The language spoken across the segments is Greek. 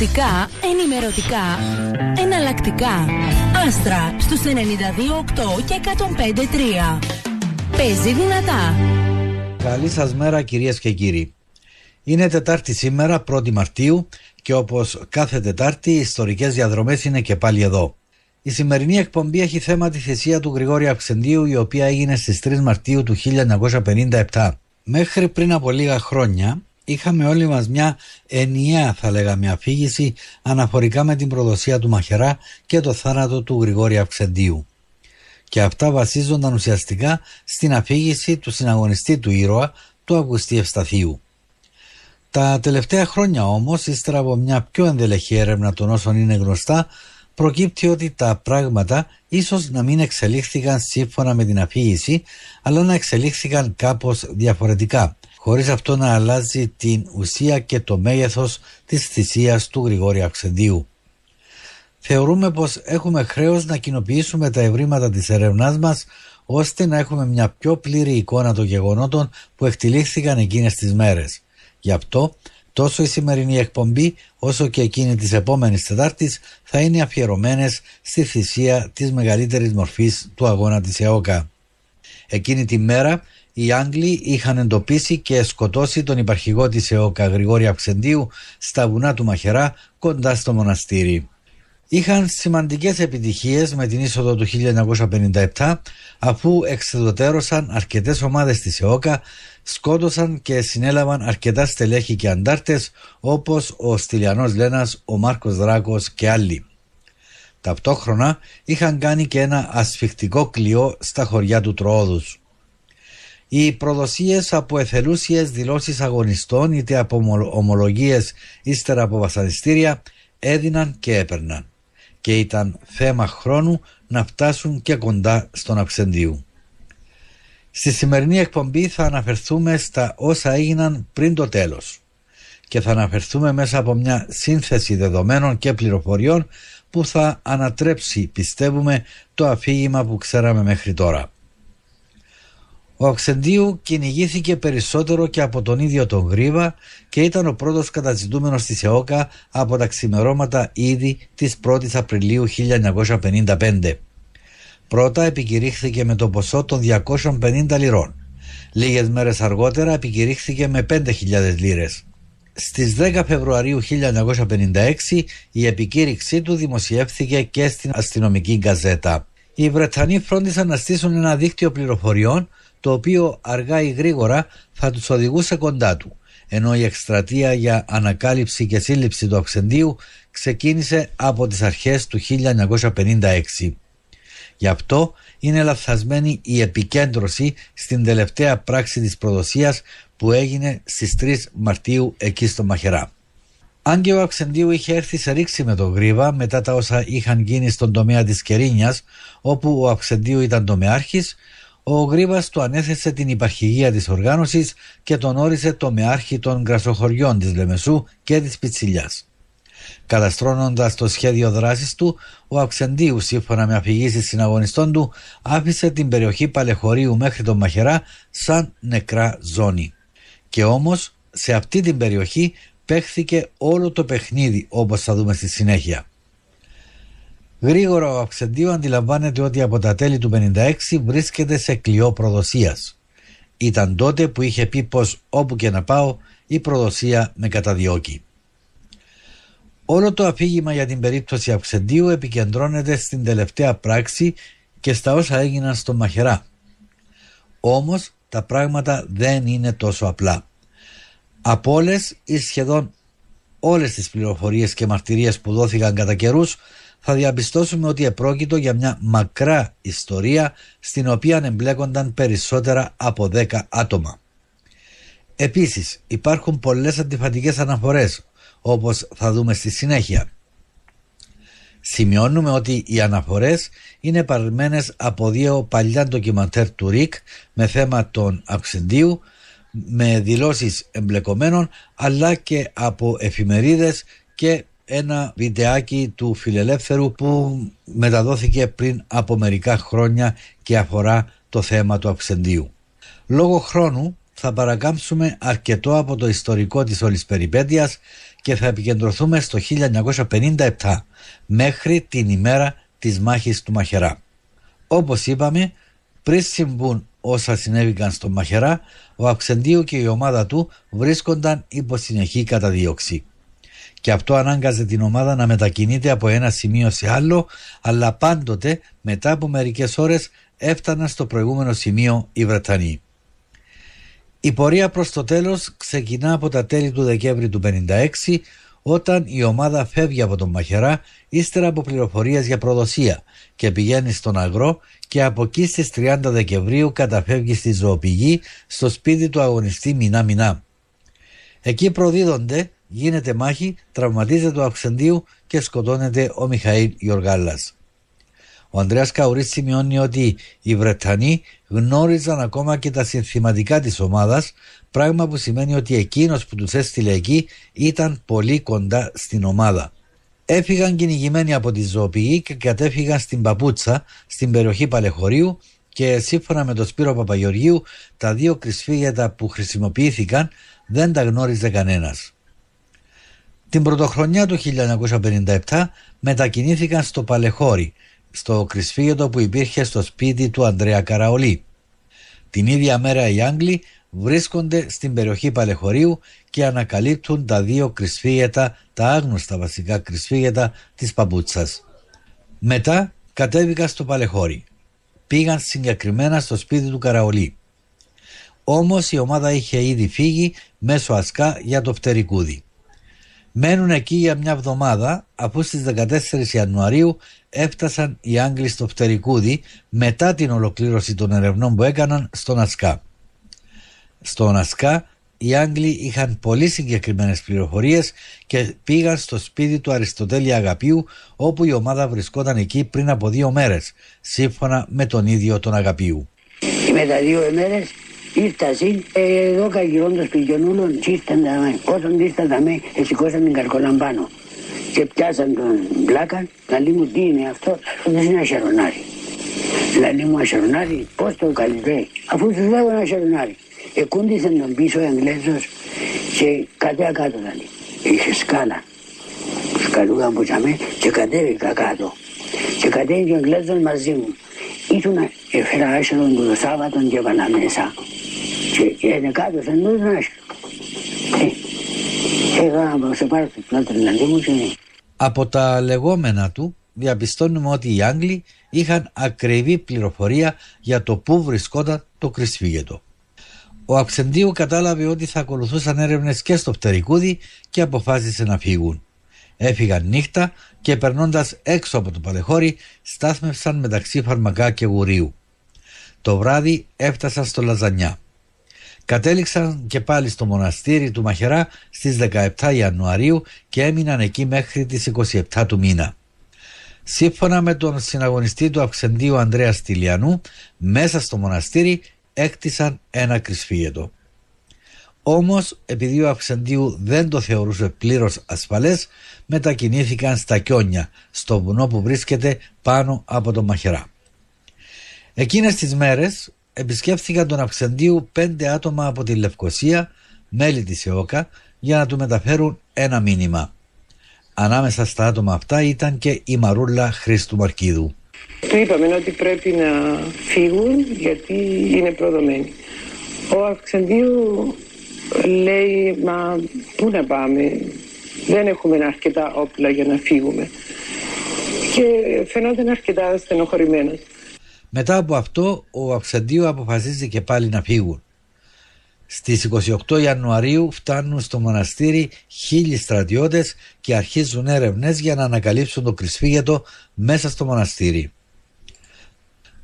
Μουσικά, ενημερωτικά, εναλλακτικά. Άστρα στους 92,8 και 105,3. Παίζει δυνατά. Καλή σας μέρα κυρίες και κύριοι. Είναι Τετάρτη σήμερα, 1η Μαρτίου και όπως κάθε Τετάρτη οι ιστορικές διαδρομές είναι και πάλι εδώ. Η σημερινή εκπομπή έχει θέμα τη θυσία του Γρηγόρη Αυξεντίου η οποία έγινε στις 3 Μαρτίου του 1957. Μέχρι πριν από λίγα χρόνια είχαμε όλοι μας μια ενιαία θα λέγαμε αφήγηση αναφορικά με την προδοσία του Μαχερά και το θάνατο του Γρηγόρη Αυξεντίου. Και αυτά βασίζονταν ουσιαστικά στην αφήγηση του συναγωνιστή του ήρωα του Αυγουστή Ευσταθίου. Τα τελευταία χρόνια όμως, ύστερα από μια πιο ενδελεχή έρευνα των όσων είναι γνωστά, προκύπτει ότι τα πράγματα ίσως να μην εξελίχθηκαν σύμφωνα με την αφήγηση, αλλά να εξελίχθηκαν κάπως διαφορετικά, χωρίς αυτό να αλλάζει την ουσία και το μέγεθος της θυσίας του Γρηγόρη Αξεντίου. Θεωρούμε πως έχουμε χρέος να κοινοποιήσουμε τα ευρήματα της ερευνάς μας ώστε να έχουμε μια πιο πλήρη εικόνα των γεγονότων που εκτελήχθηκαν εκείνες τις μέρες. Γι' αυτό τόσο η σημερινή εκπομπή όσο και εκείνη της επόμενης Τετάρτης θα είναι αφιερωμένες στη θυσία της μεγαλύτερης μορφής του αγώνα της ΕΟΚΑ. Εκείνη τη μέρα οι Άγγλοι είχαν εντοπίσει και σκοτώσει τον υπαρχηγό της ΕΟΚΑ Γρηγόρη Αυξεντίου στα βουνά του Μαχερά κοντά στο μοναστήρι. Είχαν σημαντικές επιτυχίες με την είσοδο του 1957 αφού εξεδοτέρωσαν αρκετές ομάδες της ΕΟΚΑ σκότωσαν και συνέλαβαν αρκετά στελέχη και αντάρτες όπως ο Στυλιανός Λένας, ο Μάρκος Δράκος και άλλοι. Ταυτόχρονα είχαν κάνει και ένα ασφιχτικό κλειό στα χωριά του Τροόδους. Οι προδοσίες από εθελούσιες δηλώσεις αγωνιστών είτε από ομολογίες ύστερα από βασανιστήρια έδιναν και έπαιρναν και ήταν θέμα χρόνου να φτάσουν και κοντά στον Αψεντίου. Στη σημερινή εκπομπή θα αναφερθούμε στα όσα έγιναν πριν το τέλος και θα αναφερθούμε μέσα από μια σύνθεση δεδομένων και πληροφοριών που θα ανατρέψει πιστεύουμε το αφήγημα που ξέραμε μέχρι τώρα. Ο Αξεντίου κυνηγήθηκε περισσότερο και από τον ίδιο τον Γρίβα και ήταν ο πρώτος καταζητούμενος της ΕΟΚΑ από τα ξημερώματα ήδη της 1ης Απριλίου 1955. Πρώτα επικηρύχθηκε με το ποσό των 250 λιρών. Λίγες μέρες αργότερα επικηρύχθηκε με 5.000 λίρες. Στις 10 Φεβρουαρίου 1956 η επικήρυξή του δημοσιεύθηκε και στην αστυνομική γκαζέτα. Οι Βρετανοί φρόντισαν να στήσουν ένα δίκτυο πληροφοριών το οποίο αργά ή γρήγορα θα τους οδηγούσε κοντά του ενώ η εκστρατεία για ανακάλυψη και σύλληψη του Αυξεντίου ξεκίνησε από τις αρχές του 1956. Γι' αυτό είναι λαθασμένη η επικέντρωση στην τελευταία πράξη της προδοσίας που έγινε στις 3 Μαρτίου εκεί στο Μαχερά. Αν και ο Αξεντίου είχε έρθει σε ρήξη με τον Γρίβα μετά τα όσα είχαν γίνει στον τομέα της Κερίνιας όπου ο Αξεντίου ήταν τομεάρχης, ο Γρίβας του ανέθεσε την υπαρχηγία της οργάνωσης και τον όρισε τομεάρχη των γρασοχωριών της Λεμεσού και της Πιτσιλιάς. Καταστρώνοντας το σχέδιο δράσης του, ο Αυξεντίου, σύμφωνα με αφηγήσεις συναγωνιστών του, άφησε την περιοχή Παλεχωρίου μέχρι τον Μαχερά σαν νεκρά ζώνη. Και όμως σε αυτή την περιοχή παίχθηκε όλο το παιχνίδι όπως θα δούμε στη συνέχεια. Γρήγορα ο Αυξεντίου αντιλαμβάνεται ότι από τα τέλη του 56 βρίσκεται σε κλειό προδοσίας. Ήταν τότε που είχε πει πως όπου και να πάω η προδοσία με καταδιώκει. Όλο το αφήγημα για την περίπτωση Αυξεντίου επικεντρώνεται στην τελευταία πράξη και στα όσα έγιναν στο Μαχερά. Όμως τα πράγματα δεν είναι τόσο απλά. Από όλες ή σχεδόν όλες τις πληροφορίες και μαρτυρίες που δόθηκαν κατά καιρούς, θα διαπιστώσουμε ότι επρόκειτο για μια μακρά ιστορία στην οποία εμπλέκονταν περισσότερα από 10 άτομα. Επίσης υπάρχουν πολλές αντιφατικές αναφορές όπως θα δούμε στη συνέχεια. Σημειώνουμε ότι οι αναφορές είναι παρμένες από δύο παλιά ντοκιμαντέρ του ΡΙΚ με θέμα των Αυξεντίου με δηλώσεις εμπλεκομένων αλλά και από εφημερίδες και ένα βιντεάκι του φιλελεύθερου που μεταδόθηκε πριν από μερικά χρόνια και αφορά το θέμα του Αυξεντίου. Λόγω χρόνου θα παρακάμψουμε αρκετό από το ιστορικό της όλης περιπέτειας και θα επικεντρωθούμε στο 1957 μέχρι την ημέρα της μάχης του Μαχερά. Όπως είπαμε, πριν συμβούν όσα συνέβηκαν στο Μαχερά, ο Αυξεντίου και η ομάδα του βρίσκονταν υπό συνεχή καταδίωξη. Και αυτό ανάγκαζε την ομάδα να μετακινείται από ένα σημείο σε άλλο, αλλά πάντοτε μετά από μερικές ώρες έφταναν στο προηγούμενο σημείο οι Βρετανοί. Η πορεία προς το τέλος ξεκινά από τα τέλη του Δεκέμβρη του 1956 όταν η ομάδα φεύγει από τον Μαχερά ύστερα από πληροφορίες για προδοσία και πηγαίνει στον Αγρό και από εκεί στις 30 Δεκεμβρίου καταφεύγει στη ζωοπηγή στο σπίτι του αγωνιστή Μινά Μινά. Εκεί προδίδονται, γίνεται μάχη, τραυματίζεται ο Αυξεντίου και σκοτώνεται ο Μιχαήλ Γιοργάλας. Ο Ανδρέας Καουρί σημειώνει ότι οι Βρετανοί γνώριζαν ακόμα και τα συνθηματικά της ομάδας, πράγμα που σημαίνει ότι εκείνος που τους έστειλε εκεί ήταν πολύ κοντά στην ομάδα. Έφυγαν κυνηγημένοι από τη ζωοποιή και κατέφυγαν στην Παπούτσα, στην περιοχή Παλεχωρίου και σύμφωνα με τον Σπύρο Παπαγεωργίου τα δύο κρυσφύγετα που χρησιμοποιήθηκαν δεν τα γνώριζε κανένας. Την πρωτοχρονιά του 1957 μετακινήθηκαν στο Παλεχώρι στο κρυσφύγετο που υπήρχε στο σπίτι του Ανδρέα Καραολί. Την ίδια μέρα οι Άγγλοι βρίσκονται στην περιοχή Παλεχωρίου και ανακαλύπτουν τα δύο κρυσφύγετα, τα άγνωστα βασικά κρυσφύγετα της Παπούτσας. Μετά κατέβηκαν στο Παλεχώρι. Πήγαν συγκεκριμένα στο σπίτι του Καραολί. Όμως η ομάδα είχε ήδη φύγει μέσω ασκά για το φτερικούδι. Μένουν εκεί για μια εβδομάδα αφού στις 14 Ιανουαρίου έφτασαν οι Άγγλοι στο Φτερικούδι μετά την ολοκλήρωση των ερευνών που έκαναν στον Ασκά. Στον Ασκά οι Άγγλοι είχαν πολύ συγκεκριμένες πληροφορίες και πήγαν στο σπίτι του Αριστοτέλη Αγαπίου όπου η ομάδα βρισκόταν εκεί πριν από δύο μέρες, σύμφωνα με τον ίδιο τον Αγαπίου. Με τα δύο μέρες ήρθα συν, εδώ καγιών των σπιτιονούλων, ήρθαν τα όσον ήρθαν τα με, εσηκώσαν την καρκολαμπάνω και πιάσαν τον μπλάκα, λέει μου τι είναι αυτό, δεν είναι ασερονάρι. Λέει μου ασερονάρι, πώς το καλυπέ, αφού σου λέω ένα ασερονάρι. Εκούντισαν τον πίσω ο Αγγλέζος και κατέα κάτω λέει. Είχε σκάλα. Σκαλούγα που τσαμέ και κατέβηκα κάτω. Και κατέβηκε ο Αγγλέζος μαζί μου. Ήσουν έφερα άσχερον του το Σάββατο και έβαλα μέσα. Και είναι κάτω σαν νους άσχερο. Από τα λεγόμενα του διαπιστώνουμε ότι οι Άγγλοι είχαν ακριβή πληροφορία για το πού βρισκόταν το κρυσφύγετο. Ο Αξεντίου κατάλαβε ότι θα ακολουθούσαν έρευνες και στο Πτερικούδι και αποφάσισε να φύγουν. Έφυγαν νύχτα και περνώντας έξω από το παλεχώρι στάθμευσαν μεταξύ Φαρμακά και Γουρίου. Το βράδυ έφτασαν στο Λαζανιά. Κατέληξαν και πάλι στο μοναστήρι του Μαχερά στις 17 Ιανουαρίου και έμειναν εκεί μέχρι τις 27 του μήνα. Σύμφωνα με τον συναγωνιστή του Αυξεντίου Ανδρέας Στυλιανού, μέσα στο μοναστήρι έκτισαν ένα κρυσφύγετο. Όμως, επειδή ο Αυξεντίου δεν το θεωρούσε πλήρως ασφαλές, μετακινήθηκαν στα Κιόνια, στο βουνό που βρίσκεται πάνω από τον Μαχερά. Εκείνες τις μέρες επισκέφθηκαν τον Αυξεντίου πέντε άτομα από τη Λευκοσία, μέλη της ΕΟΚΑ, για να του μεταφέρουν ένα μήνυμα. Ανάμεσα στα άτομα αυτά ήταν και η Μαρούλα Χρήστου Μαρκίδου. Του είπαμε ότι πρέπει να φύγουν γιατί είναι προδομένοι. Ο Αυξεντίου λέει μα πού να πάμε, δεν έχουμε αρκετά όπλα για να φύγουμε. Και φαινόταν αρκετά στενοχωρημένος. Μετά από αυτό ο Αυξαντίου αποφασίζει και πάλι να φύγουν. Στις 28 Ιανουαρίου φτάνουν στο μοναστήρι χίλιοι στρατιώτες και αρχίζουν έρευνες για να ανακαλύψουν το κρυσφύγετο μέσα στο μοναστήρι.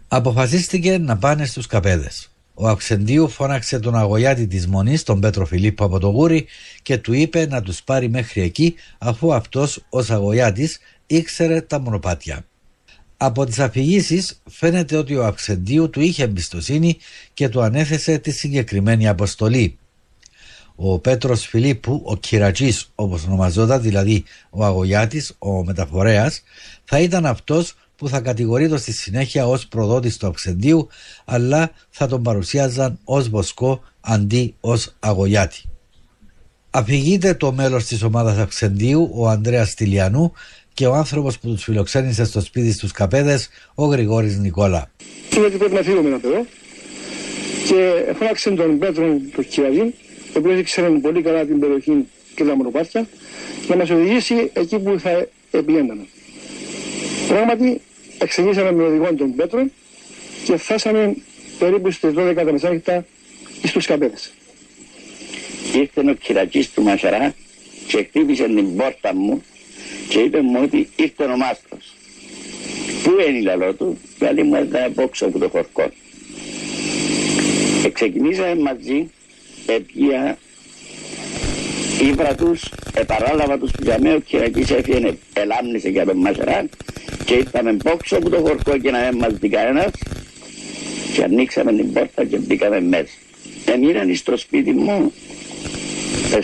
Αποφασίστηκε να πάνε στους καπέδες. Ο Αυξεντίου φώναξε τον αγωιάτη της Μονής, τον Πέτρο Φιλίππο από το Γούρι και του είπε να τους πάρει μέχρι εκεί αφού αυτός ως αγωιάτης ήξερε τα μονοπάτια. Από τις αφηγήσεις φαίνεται ότι ο Αυξεντίου του είχε εμπιστοσύνη και του ανέθεσε τη συγκεκριμένη αποστολή. Ο Πέτρος Φιλίππου, ο Κυρατζής όπως ονομαζόταν, δηλαδή ο Αγωγιάτης, ο μεταφορέας, θα ήταν αυτός που θα κατηγορείται στη συνέχεια ως προδότης του Αυξεντίου, αλλά θα τον παρουσίαζαν ως Βοσκό αντί ως Αγωγιάτη. Αφηγείται το μέλος της ομάδας Αυξεντίου, ο Ανδρέας Τηλιανού και ο άνθρωπος που τους φιλοξένησε στο σπίτι στους Καπέδες, ο Γρηγόρης Νικόλα. Είπε ότι πρέπει να φύγουμε από εδώ και φράξε τον Πέτρο το Κυραβή, ο οποίος ήξερε πολύ καλά την περιοχή και τα μονοπάτια, να μας οδηγήσει εκεί που θα επηγαίναμε. Πράγματι, εξηγήσαμε με οδηγό τον Πέτρο και φτάσαμε περίπου στις 12 τα μεσάνυχτα στους Καπέδες ήρθε ο κυρακής του Μασαρά και χτύπησε την πόρτα μου και είπε μου ότι ήρθε ο μάστρος. Πού είναι η λαλό του, γιατί μου έδινε απόξω από το χορκό. Εξεκινήσαμε μαζί, έπια ήβρα τους, επαράλαβα τους που για μένα ο κυρακής έφυγε, ελάμνησε για τον Μασαρά και ήρθαμε πόξω από το χορκό και να μην μας δει κανένας και ανοίξαμε την πόρτα και μπήκαμε μέσα. Εμείναν στο σπίτι μου 23,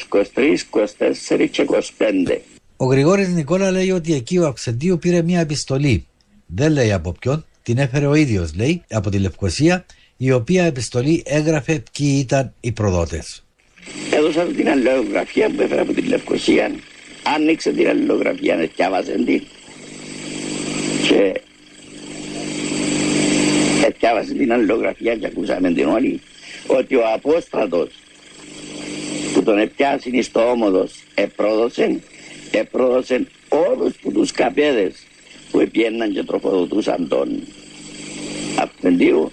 24 και 25. Ο Γρηγόρης Νικόλα λέει ότι εκεί ο Αξεντίου πήρε μια επιστολή. Δεν λέει από ποιον, την έφερε ο ίδιος λέει από τη Λευκοσία η οποία επιστολή έγραφε ποιοι ήταν οι προδότες. Έδωσα την αλληλογραφία που έφερε από τη Λευκοσία. Άνοιξε την αλληλογραφία, διάβασε την. Και διάβασε την αλληλογραφία και ακούσαμε την όλη ότι ο Απόστρατος που τον επιάσουν στο όμοδος επρόδωσεν, επρόδωσεν όλους που τους καπέδες που επιέναν και τροφοδοτούσαν τον Αυξεντίου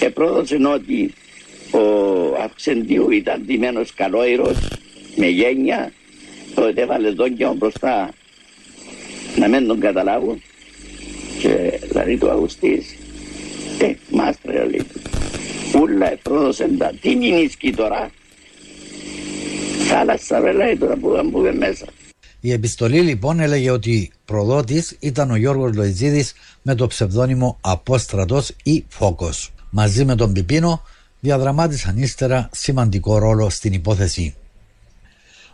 επρόδωσεν ότι ο Αυξεντίου ήταν ντυμένος καλόιρος με γένεια τότε έβαλε δόντια μπροστά να μην τον καταλάβουν και δηλαδή του Αγουστής ε, μάστρε λέει ούλα επρόδωσεν τα τι μηνίσκει τώρα θάλασσα λέει τώρα που θα μπούμε μέσα. Η επιστολή λοιπόν έλεγε ότι προδότης ήταν ο Γιώργος Λοϊτζίδης με το ψευδόνυμο Απόστρατος ή Φόκος. Μαζί με τον Πιπίνο διαδραμάτισαν ύστερα σημαντικό ρόλο στην υπόθεση.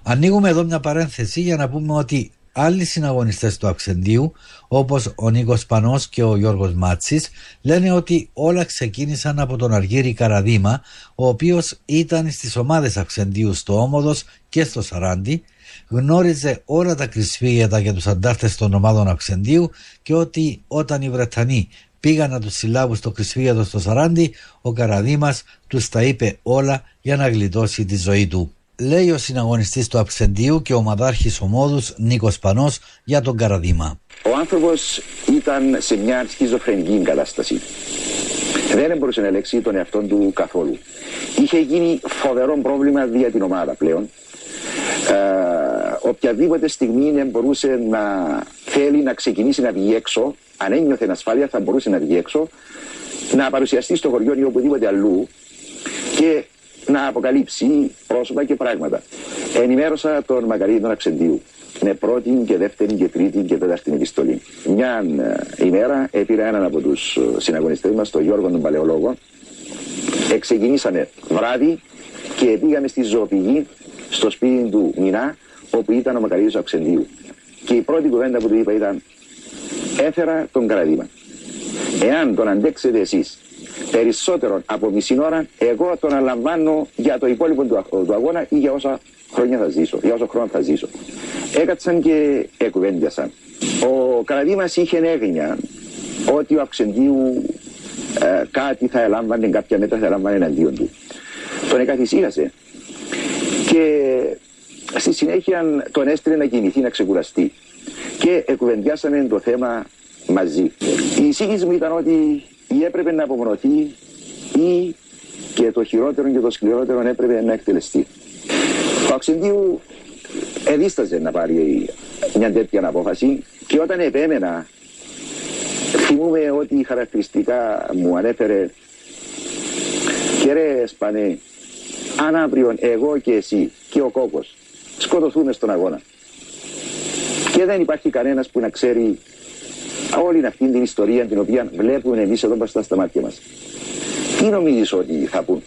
Ανοίγουμε εδώ μια παρένθεση για να πούμε ότι Άλλοι συναγωνιστές του Αξεντίου, όπως ο Νίκος Πανός και ο Γιώργος Μάτσης, λένε ότι όλα ξεκίνησαν από τον Αργύρι Καραδίμα, ο οποίος ήταν στις ομάδες Αξεντίου στο Όμοδος και στο Σαράντι, γνώριζε όλα τα κρυσφύγετα για τους αντάρτες των ομάδων Αξεντίου και ότι όταν οι Βρετανοί πήγαν να τους συλλάβουν στο κρυσφύγετο στο Σαράντι, ο Καραδίμας τους τα είπε όλα για να γλιτώσει τη ζωή του λέει ο συναγωνιστής του Αψεντίου και ο μαδάρχης ομόδους Νίκος Πανός για τον Καραδίμα. Ο άνθρωπος ήταν σε μια σχιζοφρενική κατάσταση. Δεν μπορούσε να ελέγξει τον εαυτό του καθόλου. Είχε γίνει φοβερό πρόβλημα για την ομάδα πλέον. Ε, οποιαδήποτε στιγμή δεν μπορούσε να θέλει να ξεκινήσει να βγει έξω, αν ένιωθε ασφάλεια θα μπορούσε να βγει έξω, να παρουσιαστεί στο χωριό ή οπουδήποτε αλλού και να αποκαλύψει πρόσωπα και πράγματα. Ενημέρωσα τον Μακαρίδη τον Αξεντίου με πρώτη και δεύτερη και τρίτη και τέταρτη επιστολή. Μια ε, ημέρα έπειρα έναν από τους ε, συναγωνιστές μας, τον Γιώργο τον Παλαιολόγο, εξεκινήσαμε βράδυ και πήγαμε στη ζωοπηγή στο σπίτι του Μινά, όπου ήταν ο Μακαρίδης ο Αξεντίου. Και η πρώτη κουβέντα που του είπα ήταν έφερα τον καραδίμα. Εάν τον αντέξετε εσείς περισσότερο από μισή ώρα, εγώ τον αναλαμβάνω για το υπόλοιπο του, του αγώνα ή για όσα χρόνια θα ζήσω, για όσο χρόνο θα ζήσω. Έκατσαν και εκουβέντιασαν. Ο Καραδίμας είχε έγνοια ότι ο Αψεντίου ε, κάτι θα ελάμβανε, κάποια μέτρα θα ελάμβανε εναντίον του. Τον εκαθυσίασε και στη συνέχεια τον έστειλε να κινηθεί, να ξεκουραστεί. Και εκουβεντιάσαμε το θέμα μαζί. Η εισήγηση μου ήταν ότι ή έπρεπε να απομονωθεί ή και το χειρότερο και το σκληρότερο έπρεπε να εκτελεστεί. Ο Αξεντίου εδίσταζε να πάρει μια τέτοια απόφαση και όταν επέμενα θυμούμαι ότι χαρακτηριστικά μου ανέφερε και ρε Σπανέ αν αύριο εγώ και εσύ και ο κόκκος σκοτωθούμε στον αγώνα και δεν υπάρχει κανένας που να ξέρει όλη αυτή την ιστορία την οποία βλέπουμε εμείς εδώ μπροστά στα μάτια μας. Τι νομίζεις ότι θα πούν;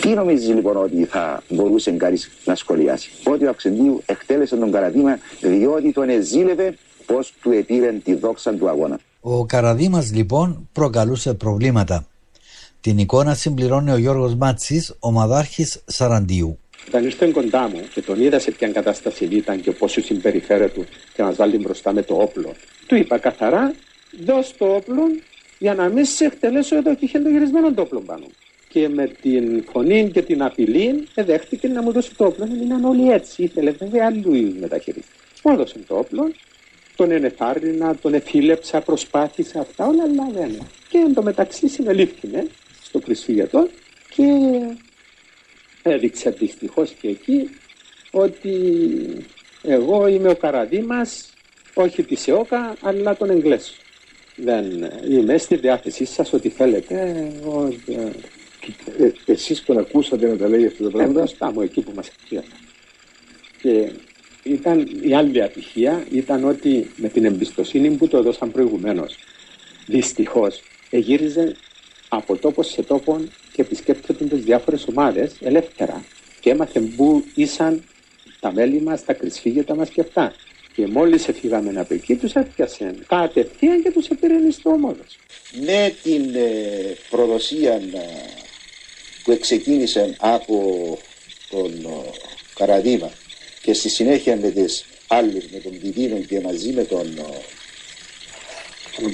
Τι νομίζεις λοιπόν ότι θα μπορούσε κανεί να σχολιάσει; Ότι ο Αξεντίου εκτέλεσε τον Καραδίμα διότι τον εζήλευε πώ του επήρε τη δόξα του αγώνα. Ο Καραδίμας λοιπόν προκαλούσε προβλήματα. Την εικόνα συμπληρώνει ο Γιώργος Μάτσης, ο μαδάρχης Σαραντίου. Όταν ήρθε κοντά μου και τον είδα σε ποια κατάσταση ήταν και πόσος συμπεριφέρεται και μα βάλει μπροστά με το όπλο, του είπα καθαρά, δώσ' το όπλο για να μην σε εκτελέσω εδώ και είχε το γυρισμένο το όπλο πάνω. Και με την φωνή και την απειλή δέχτηκε να μου δώσει το όπλο. Έμειναν όλοι έτσι. Ήθελε βέβαια αλλού είδου μεταχείριση. Μου έδωσε το όπλο, τον ενεθάρρυνα, τον εφήλεψα, προσπάθησα αυτά όλα, αλλά δεν. Και εν τω μεταξύ συνελήφθηνε στο κρυσφύγετο και έδειξε δυστυχώς και εκεί ότι εγώ είμαι ο Καραδίμας, όχι της ΕΟΚΑ, αλλά τον Εγγλές. Δεν είμαι στη διάθεσή σας ότι θέλετε. Εγώ, ε, εσείς τον ακούσατε να τα λέει αυτά τα πράγματα. Μπροστά μου εκεί που μας ακούγατε. Και ήταν η άλλη ατυχία ήταν ότι με την εμπιστοσύνη που το έδωσαν προηγουμένως. Δυστυχώς εγύριζε από τόπος σε τόπο και επισκέπτεται τις διάφορες ομάδες ελεύθερα και έμαθε που ήσαν τα μέλη μας, τα κρυσφύγετα μας και αυτά. Και μόλις έφυγαμε από εκεί, τους έπιασε κατευθείαν και τους επήρε στο όμοδο. Με την ε, προδοσία ε, που εξεκίνησε από τον ε, Καραδίμα και στη συνέχεια με τις άλλες, με τον Πιδίνο και μαζί με τον,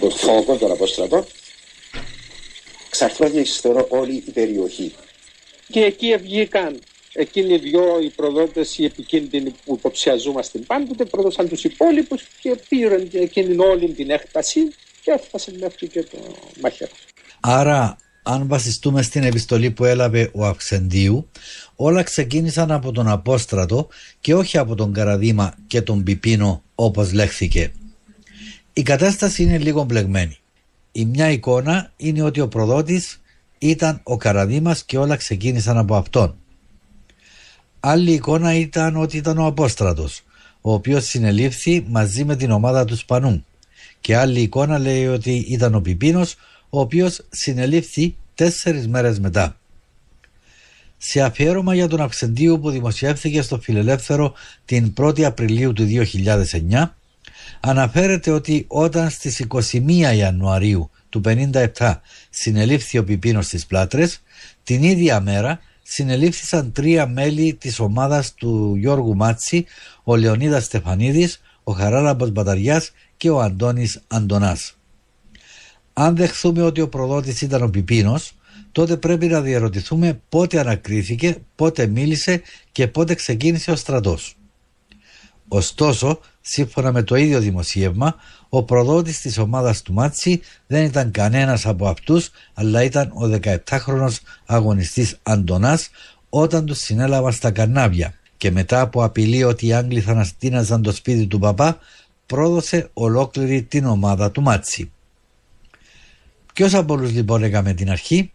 τον Φόκο, τον Αποστρατό, ξαρθρώθηκε θεωρώ όλη η περιοχή. Και εκεί βγήκαν εκείνοι οι δυο οι προδότες οι επικίνδυνοι που υποψιαζόμαστε πάντοτε πρόδωσαν τους υπόλοιπους και πήραν εκείνη όλη την έκταση και έφτασε μέχρι και το μαχαίρο. Άρα αν βασιστούμε στην επιστολή που έλαβε ο Αυξεντίου, όλα ξεκίνησαν από τον Απόστρατο και όχι από τον Καραδίμα και τον Πιπίνο όπως λέχθηκε. Η κατάσταση είναι λίγο μπλεγμένη. Η μια εικόνα είναι ότι ο προδότης ήταν ο Καραδίμας και όλα ξεκίνησαν από αυτόν. Άλλη εικόνα ήταν ότι ήταν ο Απόστρατος, ο οποίος συνελήφθη μαζί με την ομάδα του Σπανού. Και άλλη εικόνα λέει ότι ήταν ο Πιπίνος, ο οποίος συνελήφθη τέσσερις μέρες μετά. Σε αφιέρωμα για τον Αυξεντίου που δημοσιεύθηκε στο Φιλελεύθερο την 1η Απριλίου του 2009 αναφέρεται ότι όταν στις 21 Ιανουαρίου του 57 συνελήφθη ο Πιπίνος στις Πλάτρες την ίδια μέρα συνελήφθησαν τρία μέλη της ομάδας του Γιώργου Μάτση ο Λεωνίδας Στεφανίδης, ο Χαράλαμπος Μπαταριάς και ο Αντώνης Αντωνάς. Αν δεχθούμε ότι ο προδότης ήταν ο Πιπίνος, τότε πρέπει να διαρωτηθούμε πότε ανακρίθηκε, πότε μίλησε και πότε ξεκίνησε ο στρατός. Ωστόσο, σύμφωνα με το ίδιο δημοσίευμα, ο προδότης της ομάδας του Μάτσι δεν ήταν κανένας από αυτούς, αλλά ήταν ο 17χρονος αγωνιστής Αντωνάς όταν τους συνέλαβαν στα καρνάβια και μετά από απειλή ότι οι Άγγλοι θα αναστήναζαν το σπίτι του παπά, πρόδωσε ολόκληρη την ομάδα του Μάτσι. Ποιος από όλους λοιπόν έκαμε την αρχή,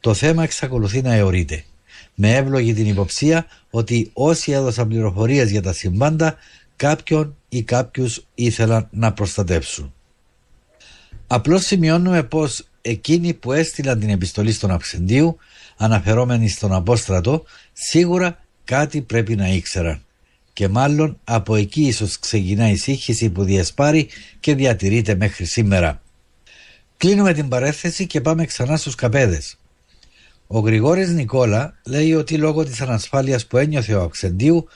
το θέμα εξακολουθεί να αιωρείται. Με εύλογη την υποψία ότι όσοι έδωσαν πληροφορίες για τα συμβάντα, κάποιον ή κάποιους ήθελαν να προστατεύσουν. Απλώς σημειώνουμε πως εκείνοι που έστειλαν την επιστολή στον Αψεντίου, αναφερόμενοι στον Απόστρατο, σίγουρα κάτι πρέπει να ήξεραν. Και μάλλον από εκεί ίσως ξεκινά η σύγχυση που διασπάρει και διατηρείται μέχρι σήμερα. Κλείνουμε την παρέθεση και πάμε ξανά στους καπέδες. Ο Γρηγόρης Νικόλα λέει ότι λόγω της ανασφάλειας που ένιωθε ο Αξεντίου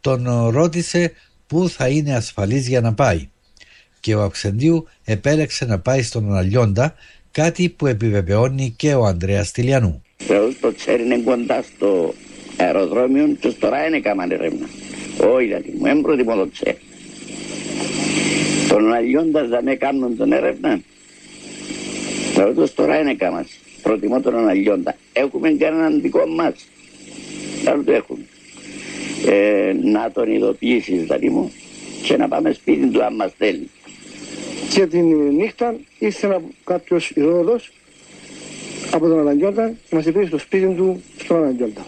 τον ρώτησε πού θα είναι ασφαλής για να πάει και ο Αξεντίου επέλεξε να πάει στον Αναλιόντα κάτι που επιβεβαιώνει και ο Ανδρέας Τηλιανού. Θεός το ξέρει είναι κοντά στο αεροδρόμιο και τώρα είναι κάμανε ρεύνα. Όχι γιατί μου έμπροτιμο το ξέρει. Τον Αναλιόντα δεν έκαναν τον έρευνα Λαό τώρα είναι κάμα. Προτιμώ τον αναλιόντα. Έχουμε και έναν δικό μας. Δεν το έχουμε. Ε, να τον ειδοποιήσεις, δηλαδή μου, και να πάμε σπίτι του αν μας θέλει. Και την νύχτα ήρθε κάποιος ειδόδο από τον Αναλιόντα και μας είπε στο σπίτι του στον Αναλιόντα.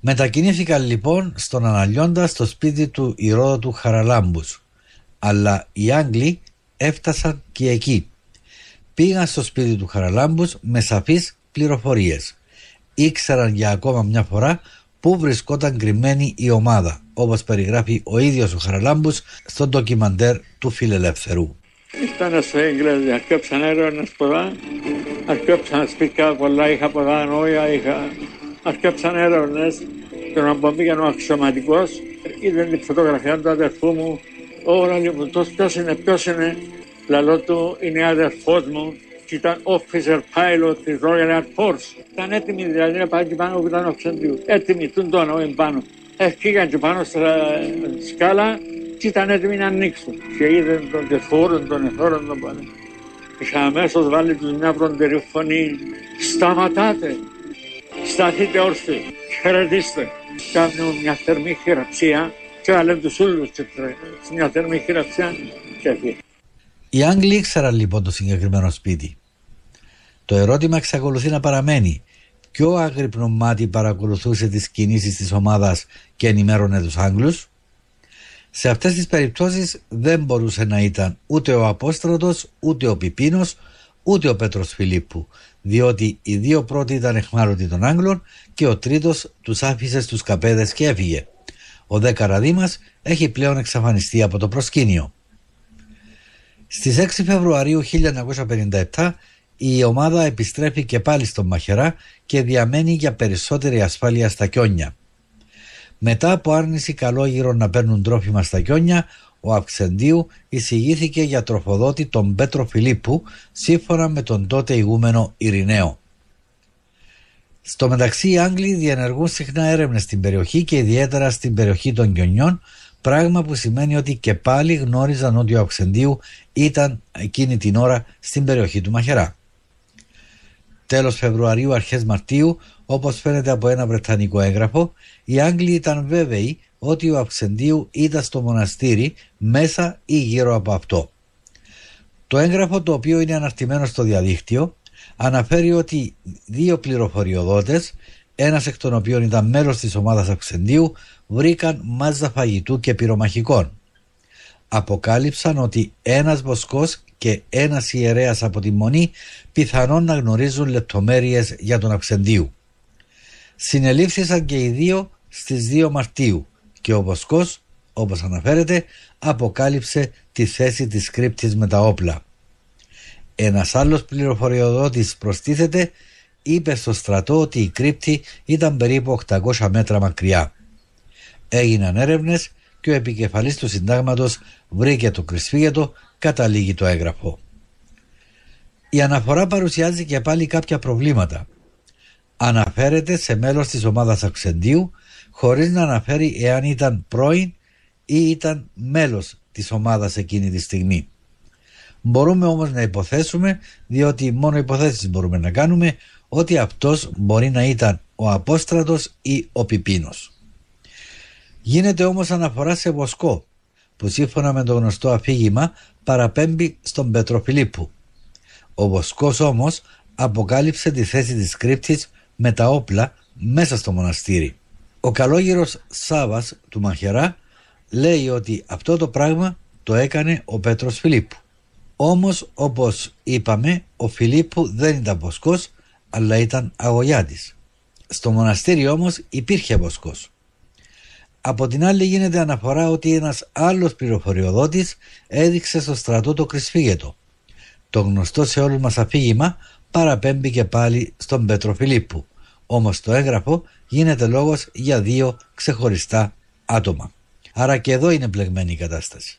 Μετακινήθηκαν λοιπόν στον Αναλιόντα στο σπίτι του Ηρόδοτου Χαραλάμπους αλλά οι Άγγλοι έφτασαν και εκεί πήγαν στο σπίτι του Χαραλάμπους με σαφείς πληροφορίες. Ήξεραν για ακόμα μια φορά πού βρισκόταν κρυμμένη η ομάδα, όπως περιγράφει ο ίδιος ο Χαραλάμπους στο ντοκιμαντέρ του Φιλελεύθερου. Ήταν στο Έγγλες, αρκέψαν έρευνες πολλά, αρκέψαν σπίτια πολλά, είχα πολλά νόια, είχα... αρκέψαν έρευνες Τον να πήγαινε ο αξιωματικός, είδε τη φωτογραφία του αδερφού μου. Ωρα λέει μου, τόσο ποιος είναι, ποιος είναι; Λαλό του, είναι αδερφός μου και ήταν officer pilot της Royal Air Force. Ήταν έτοιμοι δηλαδή να πάει και πάνω που ήταν ο Ξεντίου. Έτοιμοι, τον τόνο, εμπάνω. Έφυγαν και πάνω στα σκάλα και ήταν έτοιμοι να ανοίξουν. Και είδαν τον τεφόρον, τον εθώρον, τον πάνω. Είχα αμέσως βάλει τους μια προντερή φωνή. Σταματάτε. Σταθείτε όρθιοι. Χαιρετήστε. Κάνουν μια θερμή χειραψία και άλλοι τους ούλους και μια θερμή χειραψία και έφυγε. Οι Άγγλοι ήξεραν λοιπόν το συγκεκριμένο σπίτι. Το ερώτημα εξακολουθεί να παραμένει. Ποιο άγρυπνο μάτι παρακολουθούσε τις κινήσεις της ομάδας και ενημέρωνε τους Άγγλους; Σε αυτές τις περιπτώσεις δεν μπορούσε να ήταν ούτε ο Απόστρατος, ούτε ο Πιπίνος, ούτε ο Πέτρος Φιλίππου, διότι οι δύο πρώτοι ήταν εχμάλωτοι των Άγγλων και ο τρίτος τους άφησε στους καπέδες και έφυγε. Ο δε Καραδίμας έχει πλέον εξαφανιστεί από το προσκήνιο. Στις 6 Φεβρουαρίου 1957 η ομάδα επιστρέφει και πάλι στον Μαχερά και διαμένει για περισσότερη ασφάλεια στα κιόνια. Μετά από άρνηση καλόγυρο να παίρνουν τρόφιμα στα κιόνια, ο Αυξεντίου εισηγήθηκε για τροφοδότη τον Πέτρο Φιλίππου σύμφωνα με τον τότε ηγούμενο Ειρηναίο. Στο μεταξύ οι Άγγλοι διενεργούν συχνά έρευνες στην περιοχή και ιδιαίτερα στην περιοχή των Κιονιών πράγμα που σημαίνει ότι και πάλι γνώριζαν ότι ο Αυξεντίου ήταν εκείνη την ώρα στην περιοχή του Μαχερά. Τέλος Φεβρουαρίου, αρχές Μαρτίου, όπως φαίνεται από ένα βρετανικό έγγραφο, οι Άγγλοι ήταν βέβαιοι ότι ο Αυξεντίου ήταν στο μοναστήρι μέσα ή γύρω από αυτό. Το έγγραφο το οποίο είναι αναρτημένο στο διαδίκτυο αναφέρει ότι δύο πληροφοριοδότες, ένας εκ των οποίων ήταν μέλος της ομάδας Αυξεντίου, βρήκαν μάζα φαγητού και πυρομαχικών. Αποκάλυψαν ότι ένας βοσκός και ένας ιερέας από τη Μονή πιθανόν να γνωρίζουν λεπτομέρειες για τον Αυξεντίου. Συνελήφθησαν και οι δύο στις 2 Μαρτίου και ο βοσκός, όπως αναφέρεται, αποκάλυψε τη θέση της κρύπτης με τα όπλα. Ένας άλλος πληροφοριοδότης προστίθεται είπε στο στρατό ότι η κρύπτη ήταν περίπου 800 μέτρα μακριά. Έγιναν έρευνες και ο επικεφαλής του συντάγματος βρήκε το κρυσφύγετο, καταλήγει το έγγραφο. Η αναφορά παρουσιάζει και πάλι κάποια προβλήματα. Αναφέρεται σε μέλος της ομάδας Αξεντίου χωρίς να αναφέρει εάν ήταν πρώην ή ήταν μέλος της ομάδας εκείνη τη στιγμή. Μπορούμε όμως να υποθέσουμε, διότι μόνο υποθέσεις μπορούμε να κάνουμε, ότι αυτός μπορεί να ήταν ο Απόστρατος ή ο Πιπίνος. Γίνεται όμως αναφορά σε Βοσκό, που σύμφωνα με το γνωστό αφήγημα παραπέμπει στον Πέτρο Φιλίππου. Ο Βοσκός όμως αποκάλυψε τη θέση της κρύπτης με τα όπλα μέσα στο μοναστήρι. Ο καλόγυρος Σάβας του Μαχερά λέει ότι αυτό το πράγμα το έκανε ο Πέτρος Φιλίππου. Όμως όπως είπαμε ο Φιλίππου δεν ήταν βοσκός αλλά ήταν αγωγιάτης. Στο μοναστήρι όμως υπήρχε βοσκός. Από την άλλη γίνεται αναφορά ότι ένας άλλος πληροφοριοδότης έδειξε στο στρατό το κρυσφύγετο. Το γνωστό σε όλους μας αφήγημα παραπέμπει και πάλι στον Πέτρο Φιλίππου. Όμως το έγγραφο γίνεται λόγος για δύο ξεχωριστά άτομα. Άρα και εδώ είναι πλεγμένη η κατάσταση.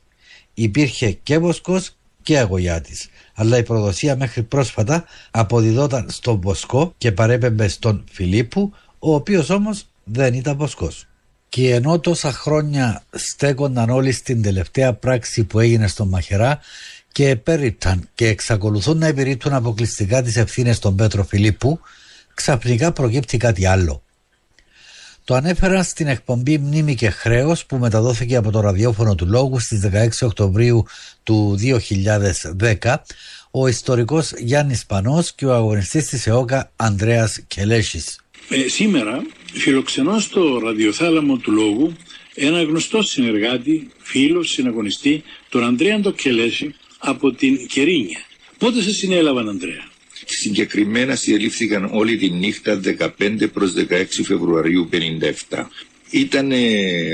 Υπήρχε και Βοσκός και Αγωγιάτης, αλλά η προδοσία μέχρι πρόσφατα αποδιδόταν στον Βοσκό και παρέπεμπε στον Φιλίππου, ο οποίος όμως δεν ήταν Βοσκός. Και ενώ τόσα χρόνια στέκονταν όλοι στην τελευταία πράξη που έγινε στον Μαχερά και επέριπταν και εξακολουθούν να επιρρύπτουν αποκλειστικά τις ευθύνες των Πέτρο Φιλίππου, ξαφνικά προκύπτει κάτι άλλο. Το ανέφερα στην εκπομπή Μνήμη και Χρέος που μεταδόθηκε από το ραδιόφωνο του Λόγου στις 16 Οκτωβρίου του 2010 ο ιστορικός Γιάννης Πανός και ο αγωνιστής της ΕΟΚΑ Ανδρέας Κελέσης. Ε, σήμερα φιλοξενώ στο ραδιοθάλαμο του Λόγου ένα γνωστό συνεργάτη, φίλος, συναγωνιστή, τον Ανδρέα Ντοκελέση από την Κερίνια. Πότε σε συνέλαβαν Ανδρέα; Συγκεκριμένα συλλήφθηκαν όλη τη νύχτα 15 προς 16 Φεβρουαρίου 57. Ήτανε,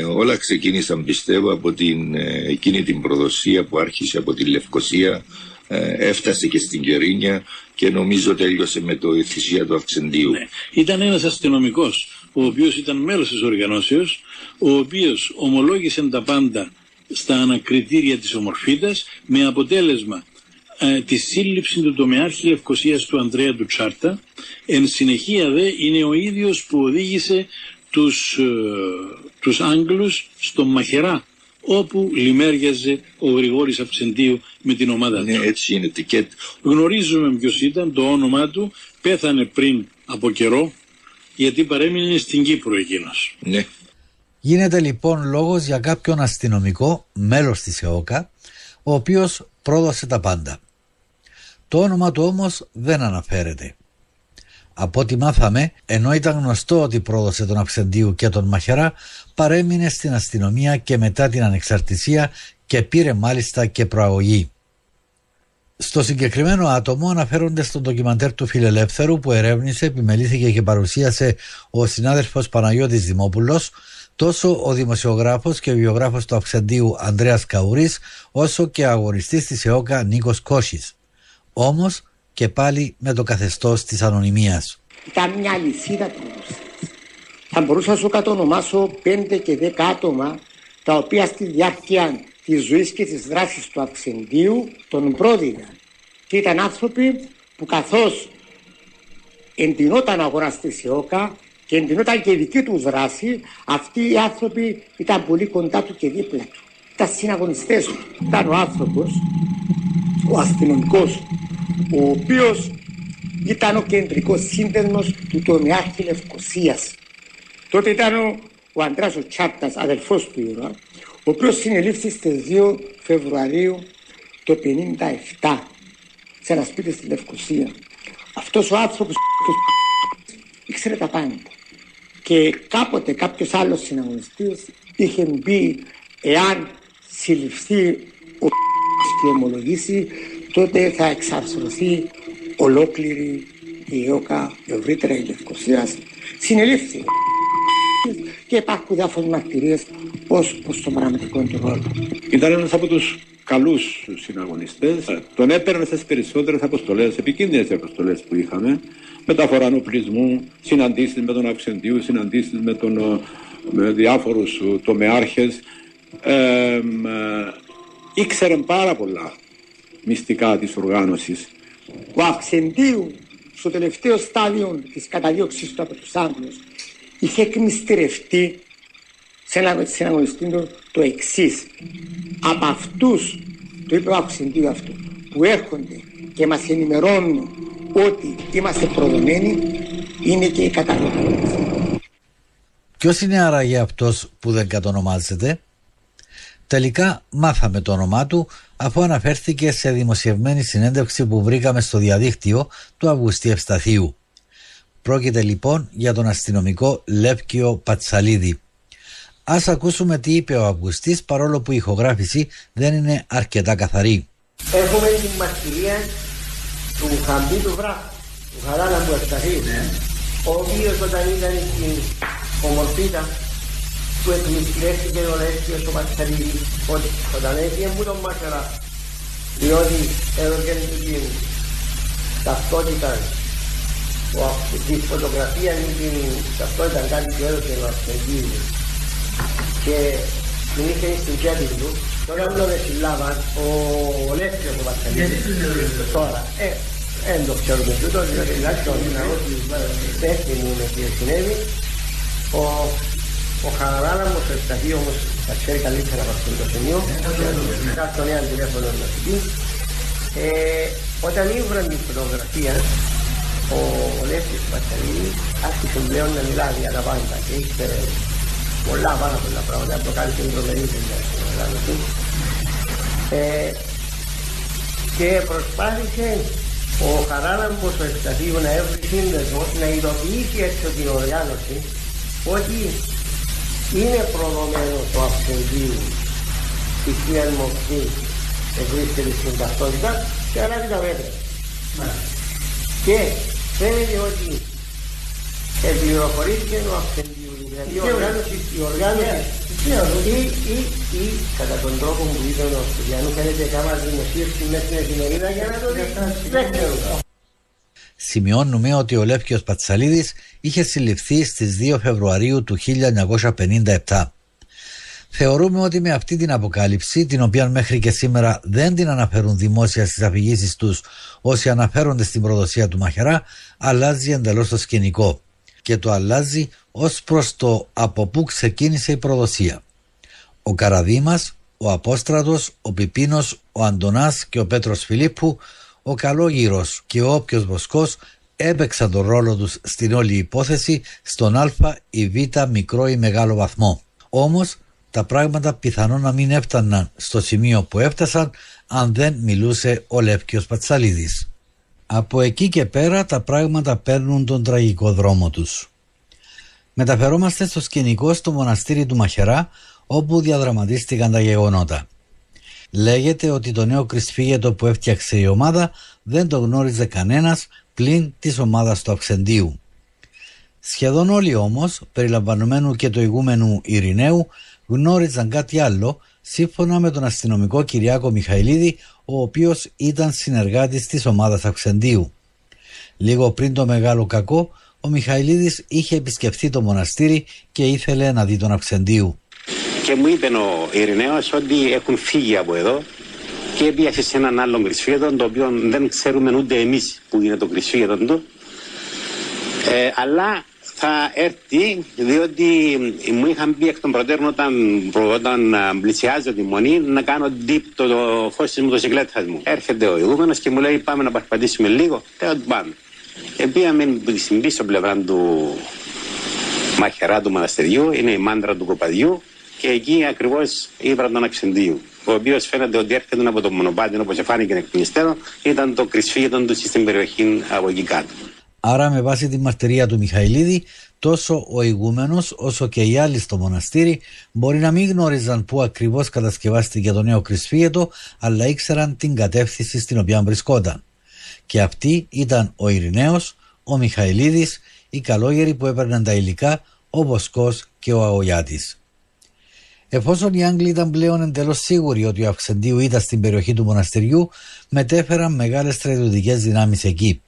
όλα ξεκίνησαν πιστεύω από την, ε, εκείνη την προδοσία που άρχισε από τη Λευκοσία, ε, έφτασε και στην Κερίνια και νομίζω τέλειωσε με το θυσία του Αυξεντίου. Ναι. Ήταν ένας αστυνομικός ο οποίος ήταν μέλος της οργανώσεως, ο οποίος ομολόγησε τα πάντα στα ανακριτήρια της ομορφίτας με αποτέλεσμα ε, τη σύλληψη του τομεάρχη Λευκοσίας του Ανδρέα του Τσάρτα. Εν συνεχεία δε είναι ο ίδιος που οδήγησε τους, ε, τους Άγγλους στο Μαχερά όπου λιμέριαζε ο Γρηγόρης Αψεντίου με την ομάδα Ναι, του. έτσι είναι. Και Γνωρίζουμε ποιος ήταν, το όνομά του, πέθανε πριν από καιρό γιατί παρέμεινε στην Κύπρο εκείνος. ναι. Γίνεται λοιπόν λόγος για κάποιον αστυνομικό μέλος της ΕΟΚΑ ο οποίος πρόδωσε τα πάντα. Το όνομα του όμως δεν αναφέρεται. Από ό,τι μάθαμε, ενώ ήταν γνωστό ότι πρόδωσε τον Αψεντίου και τον Μαχερά, παρέμεινε στην αστυνομία και μετά την ανεξαρτησία και πήρε μάλιστα και προαγωγή. Στο συγκεκριμένο άτομο αναφέρονται στο ντοκιμαντέρ του Φιλελεύθερου που ερεύνησε, επιμελήθηκε και παρουσίασε ο συνάδελφος Παναγιώτης Δημόπουλος, τόσο ο δημοσιογράφος και βιογράφος του Αυξεντίου Ανδρέας Καουρής, όσο και ο αγοριστής της ΕΟΚΑ Νίκος Κώσης. Όμως και πάλι με το καθεστώς της ανωνυμίας. Ήταν μια αλυσίδα τρομοσίας. Θα μπορούσα να σου κατονομάσω 5 και 10 άτομα τα οποία στη διάρκεια της ζωής και της δράσης του Αυξεντίου τον πρόδειγαν. Και ήταν άνθρωποι που καθώς εντυνόταν αγοραστή σε ΟΚΑ και εντυνόταν και η δική τους δράση, αυτοί οι άνθρωποι ήταν πολύ κοντά του και δίπλα του. Ήταν συναγωνιστές του. Ήταν ο άνθρωπος, ο αστυνομικός, ο οποίος ήταν ο κεντρικός σύνδεσμος του τομιάρχη Λευκοσίας. Τότε ήταν ο, ο Αντράς ο Τσάρτας, αδελφός του Ήρωα, ο οποίος συνελήφθη στις 2 Φεβρουαρίου το 57 σε ένα σπίτι στη Λευκοσία. Αυτός ο άνθρωπος ήξερε τα πάντα. Και κάποτε κάποιος άλλος συναγωνιστής είχε μπει εάν συλληφθεί ο και ομολογήσει τότε θα εξαρθρωθεί ολόκληρη η ΕΟΚΑ, ευρύτερα η Λευκοσία. Συνελήφθη και υπάρχουν διάφορες μαρτυρίες ως προς το πραγματικό του ρόλο. Ήταν ένας από τους καλούς συναγωνιστές. Τον έπαιρνε στις περισσότερες αποστολές, επικίνδυνες αποστολές που είχαμε. Μεταφορά οπλισμού, συναντήσεις με τον Αυξεντίου, συναντήσεις με, τον, ε, με διάφορους ε, τομεάρχες. Ε, ε, ήξερε πάρα πολλά μυστικά της οργάνωσης. Ο Αυξεντίου στο τελευταίο στάδιο της καταδίωξης του από τους Άγγλους είχε εκμυστηρευτεί σε ένα συναγωνιστή του το εξής. Από αυτούς, το είπε ο Αυξεντίου αυτό, που έρχονται και μας ενημερώνουν ότι είμαστε προδομένοι, είναι και οι κατανομές. Ποιος είναι άραγε αυτός που δεν κατονομάζεται; Τελικά μάθαμε το όνομά του αφού αναφέρθηκε σε δημοσιευμένη συνέντευξη που βρήκαμε στο διαδίκτυο του Αυγουστή Ευσταθίου. Πρόκειται λοιπόν για τον αστυνομικό Λεύκιο Πατσαλίδη. Ας ακούσουμε τι είπε ο Αυγουστής παρόλο που η ηχογράφηση δεν είναι αρκετά καθαρή. Έχουμε την μαρτυρία του Χαμπή του Βράχου, του Χαράλα που Ευσταθίου, ο οποίος όταν ήταν στην ομορφήτα που εκμυστηρεύτηκε ο Λεύκιος ο Πατσαλίδης ότι όταν έφυγε μου τον Μάκαρα διότι έδωκε την ταυτότητα της φωτογραφίας είναι την ταυτότητα κάτι που έδωσε ο Αυστεντίου και την είχε στην τσέπη του. Τώρα μου δεν συλλάβαν ο Λεύκιος ο Πατσαλίδης τώρα ε, δεν το ξέρουμε τούτο διότι τουλάχιστον τέχνη μου με τι συνέβη ο ο Χαράλαμος ο Ευσταθή όμως θα ξέρει καλύτερα από αυτό το σημείο. Κάτω νέα τηλέφωνο να σου πει ε, όταν ήβραν την φωτογραφία ο Λεύκης Πατσαλίδης άρχισε πλέον να μιλάει για τα πάντα και ήξερε πολλά πάρα πολλά πράγματα. Από το κάνει την τρομερή δουλειά στην Ελλάδα του ε, και προσπάθησε ο Χαράλαμπος ο Ευσταθίου να έβρει σύνδεσμος να ειδοποιήσει έξω την οργάνωση ότι είναι προδομένο το αυξεντίου η θεία μορφή εγκρίστερη στην ταυτότητα και αλλάζει τα μέτρα. Και φαίνεται ότι επληροφορήθηκε ο αυξεντίου, δηλαδή η οργάνωσης, η οργάνωση ή, ή, ή κατά τον τρόπο που είπε ο Στυλιανού φαίνεται κάμα δημοσίευσης μέσα στην εφημερίδα για να το δει. Δεν ξέρω. Σημειώνουμε ότι ο Λεύκιος Πατσαλίδης είχε συλληφθεί στις 2 Φεβρουαρίου του 1957. Θεωρούμε ότι με αυτή την αποκάλυψη, την οποία μέχρι και σήμερα δεν την αναφέρουν δημόσια στις αφηγήσεις τους όσοι αναφέρονται στην προδοσία του Μαχερά, αλλάζει εντελώς το σκηνικό. Και το αλλάζει ως προς το από πού ξεκίνησε η προδοσία. Ο Καραδίμας, ο Απόστρατος, ο Πιπίνος, ο Αντωνάς και ο Πέτρος Φιλίππου, ο Καλόγυρος και ο όποιος Βοσκός έπαιξαν τον ρόλο τους στην όλη υπόθεση στον α ή β μικρό ή μεγάλο βαθμό. Όμως τα πράγματα πιθανόν να μην έφταναν στο σημείο που έφτασαν αν δεν μιλούσε ο Λεύκιος Πατσαλίδης. Από εκεί και πέρα τα πράγματα παίρνουν τον τραγικό δρόμο τους. Μεταφερόμαστε στο σκηνικό στο μοναστήρι του Μαχερά όπου διαδραματίστηκαν τα γεγονότα. Λέγεται ότι το νέο κρυσφύγετο που έφτιαξε η ομάδα δεν το γνώριζε κανένας πλην της ομάδας του Αυξεντίου. Σχεδόν όλοι όμως, περιλαμβανομένου και του ηγούμενου Ειρηναίου, γνώριζαν κάτι άλλο σύμφωνα με τον αστυνομικό Κυριάκο Μιχαηλίδη, ο οποίος ήταν συνεργάτης της ομάδας Αυξεντίου. Λίγο πριν το μεγάλο κακό, ο Μιχαηλίδης είχε επισκεφθεί το μοναστήρι και ήθελε να δει τον Αυξεντίου. Και μου είπε ο Ειρηναίος ότι έχουν φύγει από εδώ και έπιασε σε έναν άλλο κρυσφύγετο το οποίο δεν ξέρουμε ούτε εμείς που είναι το κρυσφύγετο του. Ε, αλλά θα έρθει διότι μου είχαν πει εκ των προτέρων όταν, όταν πλησιάζω τη μονή να κάνω deep το, το φως της μοτοσυκλέτας μου. Έρχεται ο ηγούμενος και μου λέει πάμε να παρπατήσουμε λίγο. Τέλος πάμε. Επίαμε στην πίσω πλευρά του μαχαιρά του μοναστεριού, είναι η μάντρα του κοπαδιού και εκεί ακριβώς είπα τον Αξεντίου, ο οποίος φαίνεται ότι έρχεται από το μονοπάτι, όπως φάνηκε εκ των υστέρων, ήταν το κρυσφύγετο του στην περιοχή από εκεί κάτω. Άρα, με βάση τη μαρτυρία του Μιχαηλίδη, τόσο ο ηγούμενος όσο και οι άλλοι στο μοναστήρι μπορεί να μην γνώριζαν πού ακριβώς κατασκευάστηκε το νέο κρυσφύγετο, αλλά ήξεραν την κατεύθυνση στην οποία βρισκόταν. Και αυτοί ήταν ο Ειρηναίος, ο Μιχαηλίδης, οι καλόγεροι που έπαιρναν τα υλικά, ο Βοσκός και ο Αγωγιάτης. Εφόσον οι Άγγλοι ήταν πλέον εντελώς σίγουροι ότι ο Αυξεντίου ήταν στην περιοχή του μοναστηριού, μετέφεραν μεγάλες στρατιωτικές δυνάμεις εκεί.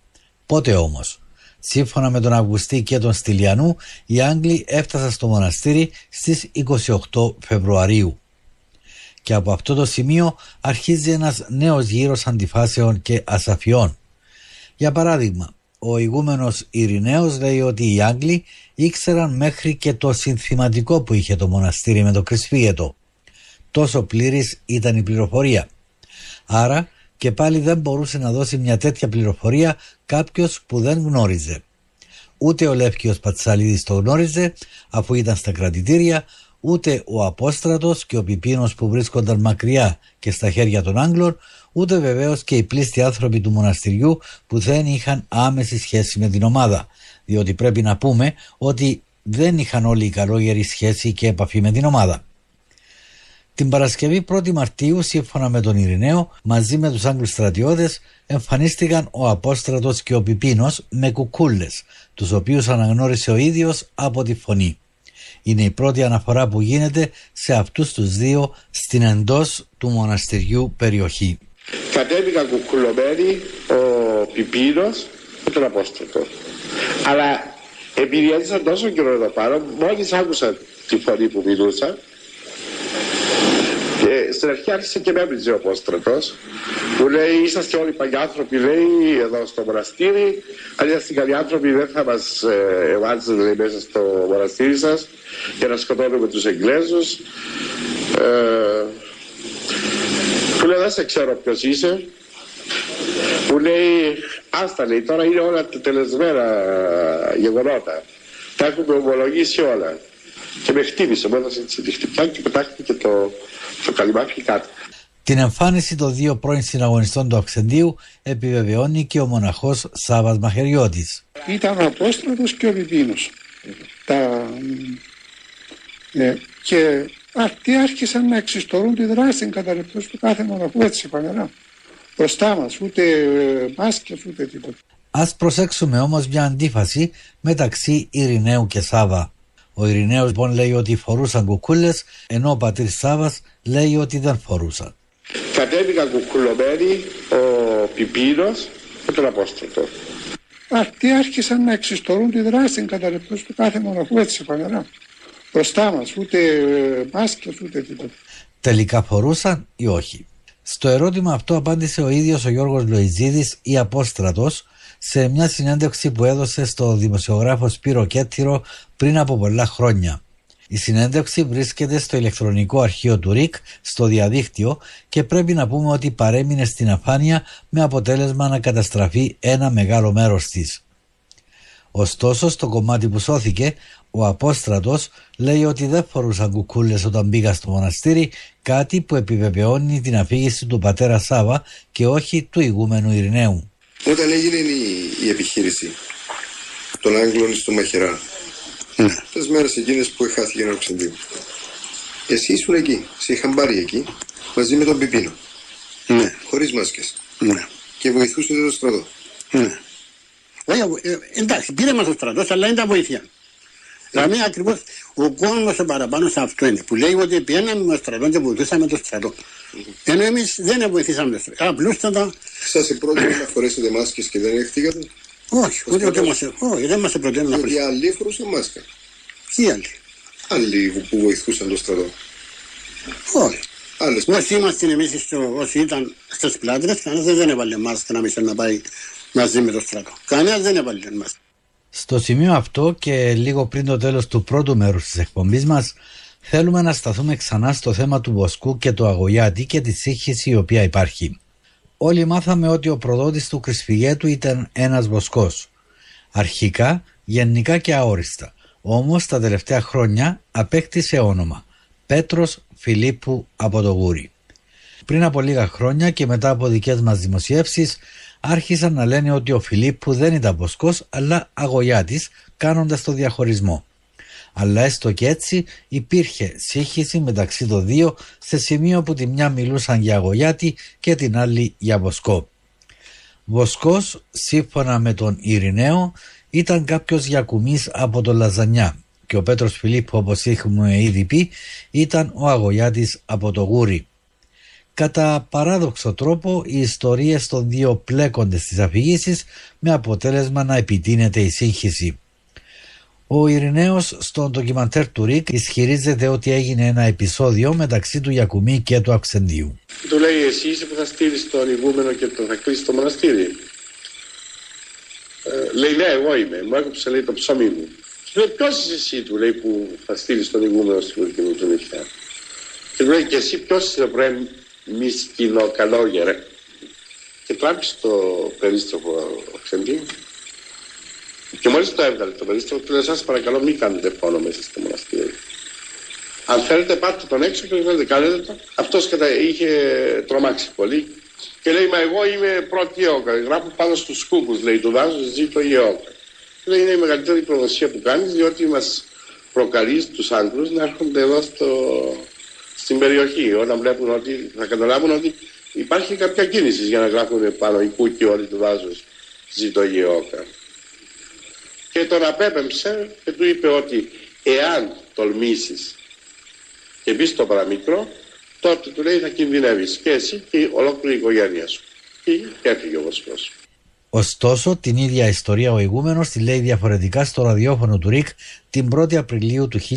Πότε όμως, σύμφωνα με τον Αυγουστή και τον Στυλιανού, οι Άγγλοι έφτασαν στο μοναστήρι στις 28 Φεβρουαρίου. Και από αυτό το σημείο αρχίζει ένας νέος γύρος αντιφάσεων και ασαφιών. Για παράδειγμα, ο ηγούμενος Ειρηναίος λέει ότι οι Άγγλοι ήξεραν μέχρι και το συνθηματικό που είχε το μοναστήρι με το κρυσφύγετο. Τόσο πλήρης ήταν η πληροφορία. Άρα και πάλι δεν μπορούσε να δώσει μια τέτοια πληροφορία κάποιος που δεν γνώριζε. Ούτε ο Λεύκιος Πατσαλίδης το γνώριζε αφού ήταν στα κρατητήρια, ούτε ο Απόστρατος και ο Πιπίνος που βρίσκονταν μακριά και στα χέρια των Άγγλων, ούτε βεβαίως και οι πλήστοι άνθρωποι του μοναστηριού που δεν είχαν άμεση σχέση με την ομάδα. Διότι πρέπει να πούμε ότι δεν είχαν όλοι οι καλόγεροι σχέση και επαφή με την ομάδα. Την Παρασκευή 1η Μαρτίου, σύμφωνα με τον Ειρηναίο, μαζί με τους Άγγλους στρατιώτες, εμφανίστηκαν ο Απόστρατος και ο Πιπίνος με κουκούλες, τους οποίους αναγνώρισε ο ίδιος από τη φωνή. Είναι η πρώτη αναφορά που γίνεται σε αυτούς τους δύο στην εντός του μοναστηριού περιοχή. Κατέβηκαν κουκουλωμένοι ο Πιπίνος και τον Απόστρατο. Αλλά επειδή έζησαν τόσο καιρό εδώ πάνω, μόλις άκουσαν τη φωνή που μιλούσαν, και στην αρχή άρχισε και με έβριζε ο Απόστρατος που λέει είσαστε όλοι παλιάνθρωποι λέει εδώ στο μοναστήρι αν είσαστε καλοί άνθρωποι δεν θα μας ε, μέσα στο μοναστήρι σας για να σκοτώνουμε τους Εγγλέζους. Ε, που λέει δεν σε ξέρω ποιος είσαι που λέει άστα λέει τώρα είναι όλα τα τελεσμένα γεγονότα τα έχουμε ομολογήσει όλα και με χτύπησε, μου έδωσε τη χτυπιά και πετάχτηκε το, το καλυμάκι κάτω. Την εμφάνιση των δύο πρώην συναγωνιστών του Αυξεντίου επιβεβαιώνει και ο μοναχός Σάβας Μαχαιριώτης. Ήταν ο Απόστρατος και ο Βιβίνος. Τα... Ε, και αυτοί άρχισαν να εξιστορούν τη δράση κατά του κάθε μοναχού έτσι φανερά. Μπροστά μας, ούτε ε, μάσκες ούτε τίποτα. Ας προσέξουμε όμως μια αντίφαση μεταξύ Ειρηναίου και Σάβα. Ο Ειρηναίος λοιπόν λέει ότι φορούσαν κουκούλες, ενώ ο πατήρ Σάβας λέει ότι δεν φορούσαν. Κατέβηκαν κουκουλωμένοι ο Πιπίνος και τον Απόστολο. Αυτοί άρχισαν να εξιστορούν τη δράση στην καταρρεπτώση του κάθε μοναχού έτσι φανερά. Μπροστά μας, ούτε ε, μάσκες ούτε τίποτα. Τελικά φορούσαν ή όχι; Στο ερώτημα αυτό απάντησε ο ίδιος ο Γιώργος Λοϊζίδης ή Απόστρατος σε μια συνέντευξη που έδωσε στο δημοσιογράφο Σπύρο Κέττυρο πριν από πολλά χρόνια. Η συνέντευξη βρίσκεται στο ηλεκτρονικό αρχείο του ΡΙΚ στο διαδίκτυο και πρέπει να πούμε ότι παρέμεινε στην αφάνεια με αποτέλεσμα να καταστραφεί ένα μεγάλο μέρος της. Ωστόσο στο κομμάτι που σώθηκε ο Απόστρατος λέει ότι δεν φορούσαν κουκούλες όταν πήγα στο μοναστήρι κάτι που επιβεβαιώνει την αφήγηση του πατέρα Σάβα και όχι του ηγούμενου Ειρηναίου. Όταν έγινε η, η επιχείρηση των Άγγλων στο Μαχαιρά ναι. Τις μέρες εκείνες που χάθηκε ένα οξυντήριο. Εσύ ήσουν εκεί. Σε είχαν πάρει εκεί μαζί με τον Πιπίνο. Ναι. Χωρίς μάσκες. Ναι. Και βοηθούσε το στρατό. Ναι. Ε, εντάξει, πήρε μα το στρατό, αλλά δεν ήταν βοήθεια. Δηλαδή ακριβώς ο κόσμος ο παραπάνω σε αυτό είναι. Που λέει ότι πιέναμε με το στρατό και βοηθούσαμε το στρατό. Ενώ εμείς δεν βοηθήσαμε το στρατό. Απλούστατα. Σας πρότεινε να φορέσετε μάσκες και δεν έχετε όχι, ούτε ούτε μας, όχι, δεν μας προτείνουν να χρησιμοποιήσουμε. άλλοι φορούσαν μάσκα. Ποιοι άλλοι; Άλλοι που βοηθούσαν το στρατό. Όχι. Άλλες όσοι είμαστε εμείς, όσοι ήταν στις πλάτρες, κανένας δεν έβαλε μάσκα να μην να πάει μαζί με το στρατό. Κανένας δεν έβαλε μάσκα. Στο σημείο αυτό και λίγο πριν το τέλος του πρώτου μέρους της εκπομπής μας θέλουμε να σταθούμε ξανά στο θέμα του Βοσκού και του Αγωγιάτη και της σύγχυσης η οποία υπάρχει. Όλοι μάθαμε ότι ο προδότης του Κρυσφυγέτου ήταν ένας βοσκός. Αρχικά, γενικά και αόριστα. Όμως τα τελευταία χρόνια απέκτησε όνομα. Πέτρος Φιλίππου από το Γούρι. Πριν από λίγα χρόνια και μετά από δικές μας δημοσιεύσεις άρχισαν να λένε ότι ο Φιλίππου δεν ήταν βοσκός αλλά αγωγιάτης κάνοντας το διαχωρισμό αλλά έστω και έτσι υπήρχε σύγχυση μεταξύ των δύο σε σημείο που τη μια μιλούσαν για αγωγιάτη και την άλλη για βοσκό. Βοσκός, σύμφωνα με τον Ειρηναίο, ήταν κάποιος γιακουμής από το Λαζανιά και ο Πέτρος Φιλίππου όπως έχουμε ήδη πει ήταν ο αγωγιάτης από το Γούρι. Κατά παράδοξο τρόπο οι ιστορίες των δύο πλέκονται στις αφηγήσεις με αποτέλεσμα να επιτείνεται η σύγχυση. Ο Ειρηναίος στον ντοκιμαντέρ του Ρικ ισχυρίζεται ότι έγινε ένα επεισόδιο μεταξύ του Γιακουμί και του Αξεντίου. Του λέει εσύ είσαι που θα στείλεις τον ηγούμενο και το θα κλείσει το μοναστήρι. Ε, λέει ναι εγώ είμαι, μου έκοψε λέει το ψωμί μου. Του λέει ποιος είσαι εσύ του λέει που θα στείλεις τον ηγούμενο στην Κουρκίνη του νυχτά. Και του λέει και εσύ ποιος είσαι βρε μη σκηνό καλόγερε. Και τράβηξε το περίστροφο ο Αξεντίου και μόλις το έβγαλε το περίστροφο, του λέει: Σας παρακαλώ, μην κάνετε πόνο μέσα στο μοναστήρι. Αν θέλετε, πάρτε τον έξω και θέλετε, κάνετε το. Αυτός είχε τρομάξει πολύ και λέει: Μα εγώ είμαι πρώτη ιόκα. Γράφω πάνω στους κούκου, λέει: Του δάζω, ζήτω η ιόκα. Λέει: Είναι η μεγαλύτερη προδοσία που κάνεις, διότι μας προκαλείς τους Άγγλους να έρχονται εδώ στο, στην περιοχή. Όταν βλέπουν ότι θα καταλάβουν ότι υπάρχει κάποια κίνηση για να γράφουν πάνω οι κούκοι όλοι του δάζου, ζήτω η ιόκα και τον απέπεμψε και του είπε ότι εάν τολμήσεις και μπεις στο παραμικρό τότε του λέει θα κινδυνεύεις και εσύ και η ολόκληρη η οικογένεια σου και έφυγε ο Βοσκός. Ωστόσο, την ίδια ιστορία ο ηγούμενος τη λέει διαφορετικά στο ραδιόφωνο του ΡΙΚ την 1η Απριλίου του 1998.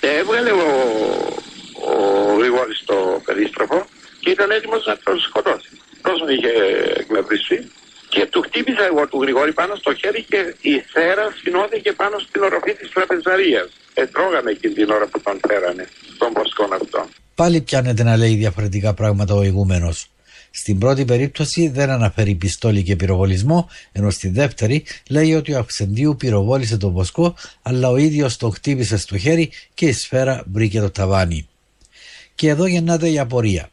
Έβγαλε ο, ο Γρηγόρης το περίστροφο και ήταν έτοιμος να τον σκοτώσει. Τόσο είχε εκνευριστεί και του χτύπησα εγώ του Γρηγόρη πάνω στο χέρι και η θέρα σφινώθηκε πάνω στην οροφή της τραπεζαρίας. Ετρώγαμε εκείνη την ώρα που τον φέρανε στον ποσκόν αυτό. Πάλι πιάνεται να λέει διαφορετικά πράγματα ο ηγούμενος. Στην πρώτη περίπτωση δεν αναφέρει πιστόλι και πυροβολισμό, ενώ στη δεύτερη λέει ότι ο Αυξεντίου πυροβόλησε τον Βοσκό, αλλά ο ίδιος το χτύπησε στο χέρι και η σφαίρα βρήκε το ταβάνι. Και εδώ γεννάται η απορία.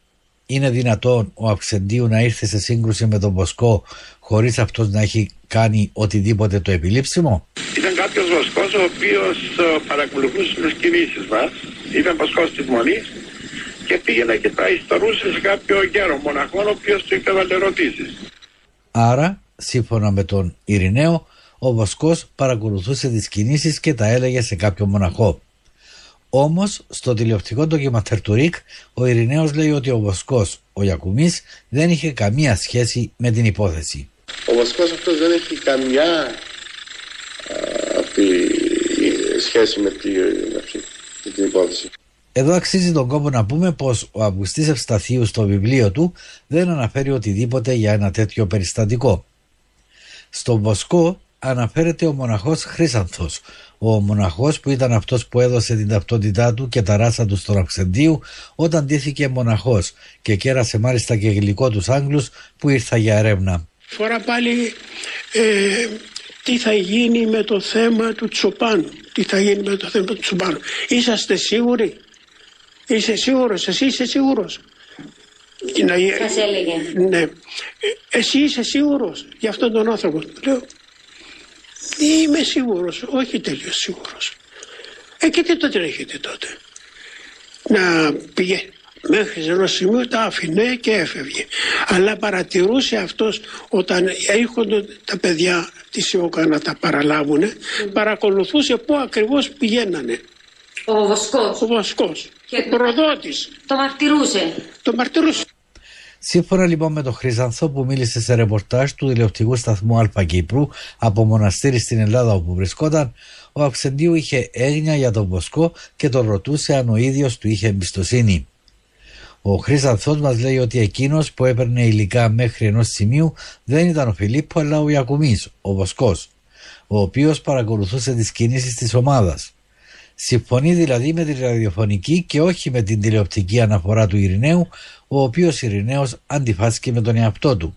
Είναι δυνατόν ο Αυξεντίου να ήρθε σε σύγκρουση με τον Βοσκό χωρίς αυτός να έχει κάνει οτιδήποτε το επιλήψιμο. Ήταν κάποιος Βοσκός ο οποίος ε, παρακολουθούσε τις κινήσεις μας. Ήταν Βοσκός της Μονής και πήγαινε και τα ιστορούσε σε κάποιο γέρο μοναχό ο οποίος του υπέβαλε ερωτήσεις. Άρα, σύμφωνα με τον Ειρηναίο, ο Βοσκός παρακολουθούσε τις κινήσεις και τα έλεγε σε κάποιο μοναχό. Όμως, στο τηλεοπτικό ντοκιμαντέρ του Ρικ, ο Ειρηναίος λέει ότι ο Βοσκός, ο Γιακουμής, δεν είχε καμία σχέση με την υπόθεση. Ο Βοσκός αυτός δεν έχει καμιά αυτή σχέση με, τη, με την υπόθεση. Εδώ αξίζει τον κόπο να πούμε πως ο Αυγουστής Ευσταθίου στο βιβλίο του δεν αναφέρει οτιδήποτε για ένα τέτοιο περιστατικό. Στο Βοσκό αναφέρεται ο μοναχός Χρύσανθος, ο μοναχός που ήταν αυτός που έδωσε την ταυτότητά του και τα ράσα του στον Αυξεντίου όταν ντύθηκε μοναχός και κέρασε μάλιστα και γλυκό τους Άγγλους που ήρθα για ερεύνα. Φορά πάλι ε, τι θα γίνει με το θέμα του Τσοπάνου. Τι θα γίνει με το θέμα του Τσοπάνου. Είσαστε σίγουροι; Είσαι σίγουρος; Εσύ είσαι σίγουρος; Σας έλεγε. Ναι. Ε, εσύ είσαι σίγουρος για αυτόν τον άνθρωπο. Λέω είμαι σίγουρος. Όχι τελείως σίγουρος. Ε και τι το τρέχετε τότε; Να πηγαίνει μέχρι ένα σημείο τα άφηνε και έφευγε. Αλλά παρατηρούσε αυτός όταν έρχονταν τα παιδιά της ΙΟΚΑ να τα παραλάβουν, παρακολουθούσε πού ακριβώς πηγαίνανε. Ο Βοσκός. Ο Βοσκός. Και ο προδότης. Το μαρτυρούσε. Το μαρτυρούσε. Σύμφωνα λοιπόν με τον Χρυσανθό που μίλησε σε ρεπορτάζ του τηλεοπτικού σταθμού Αλφα Κύπρου από μοναστήρι στην Ελλάδα όπου βρισκόταν, ο Αυξεντίου είχε έγνοια για τον Βοσκό και τον ρωτούσε αν ο ίδιος του είχε εμπιστοσύνη. Ο Χρυσανθό μας λέει ότι εκείνος που έπαιρνε υλικά μέχρι ενός σημείου δεν ήταν ο Φιλίππο αλλά ο Ιακουμής, ο Βοσκός, ο οποίος παρακολουθούσε τις κινήσεις της ομάδας. Συμφωνεί δηλαδή με τη ραδιοφωνική και όχι με την τηλεοπτική αναφορά του Ειρηναίου, ο οποίος Ειρηναίος αντιφάσκει με τον εαυτό του.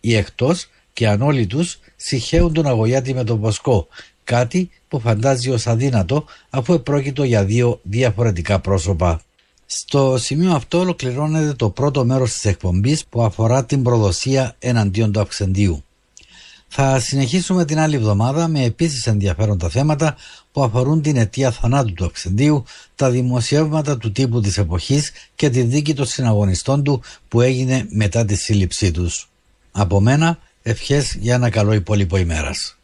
Οι εκτός και αν όλοι τους συχαίουν τον Αγωγιάτη με τον Βοσκό, κάτι που φαντάζει ως αδύνατο αφού επρόκειτο για δύο διαφορετικά πρόσωπα. Στο σημείο αυτό ολοκληρώνεται το πρώτο μέρος της εκπομπής που αφορά την προδοσία εναντίον του αυξεντίου. Θα συνεχίσουμε την άλλη εβδομάδα με επίσης ενδιαφέροντα θέματα που αφορούν την αιτία θανάτου του αυξεντίου, τα δημοσιεύματα του τύπου της εποχής και τη δίκη των συναγωνιστών του που έγινε μετά τη σύλληψή τους. Από μένα, ευχές για ένα καλό υπόλοιπο ημέρας.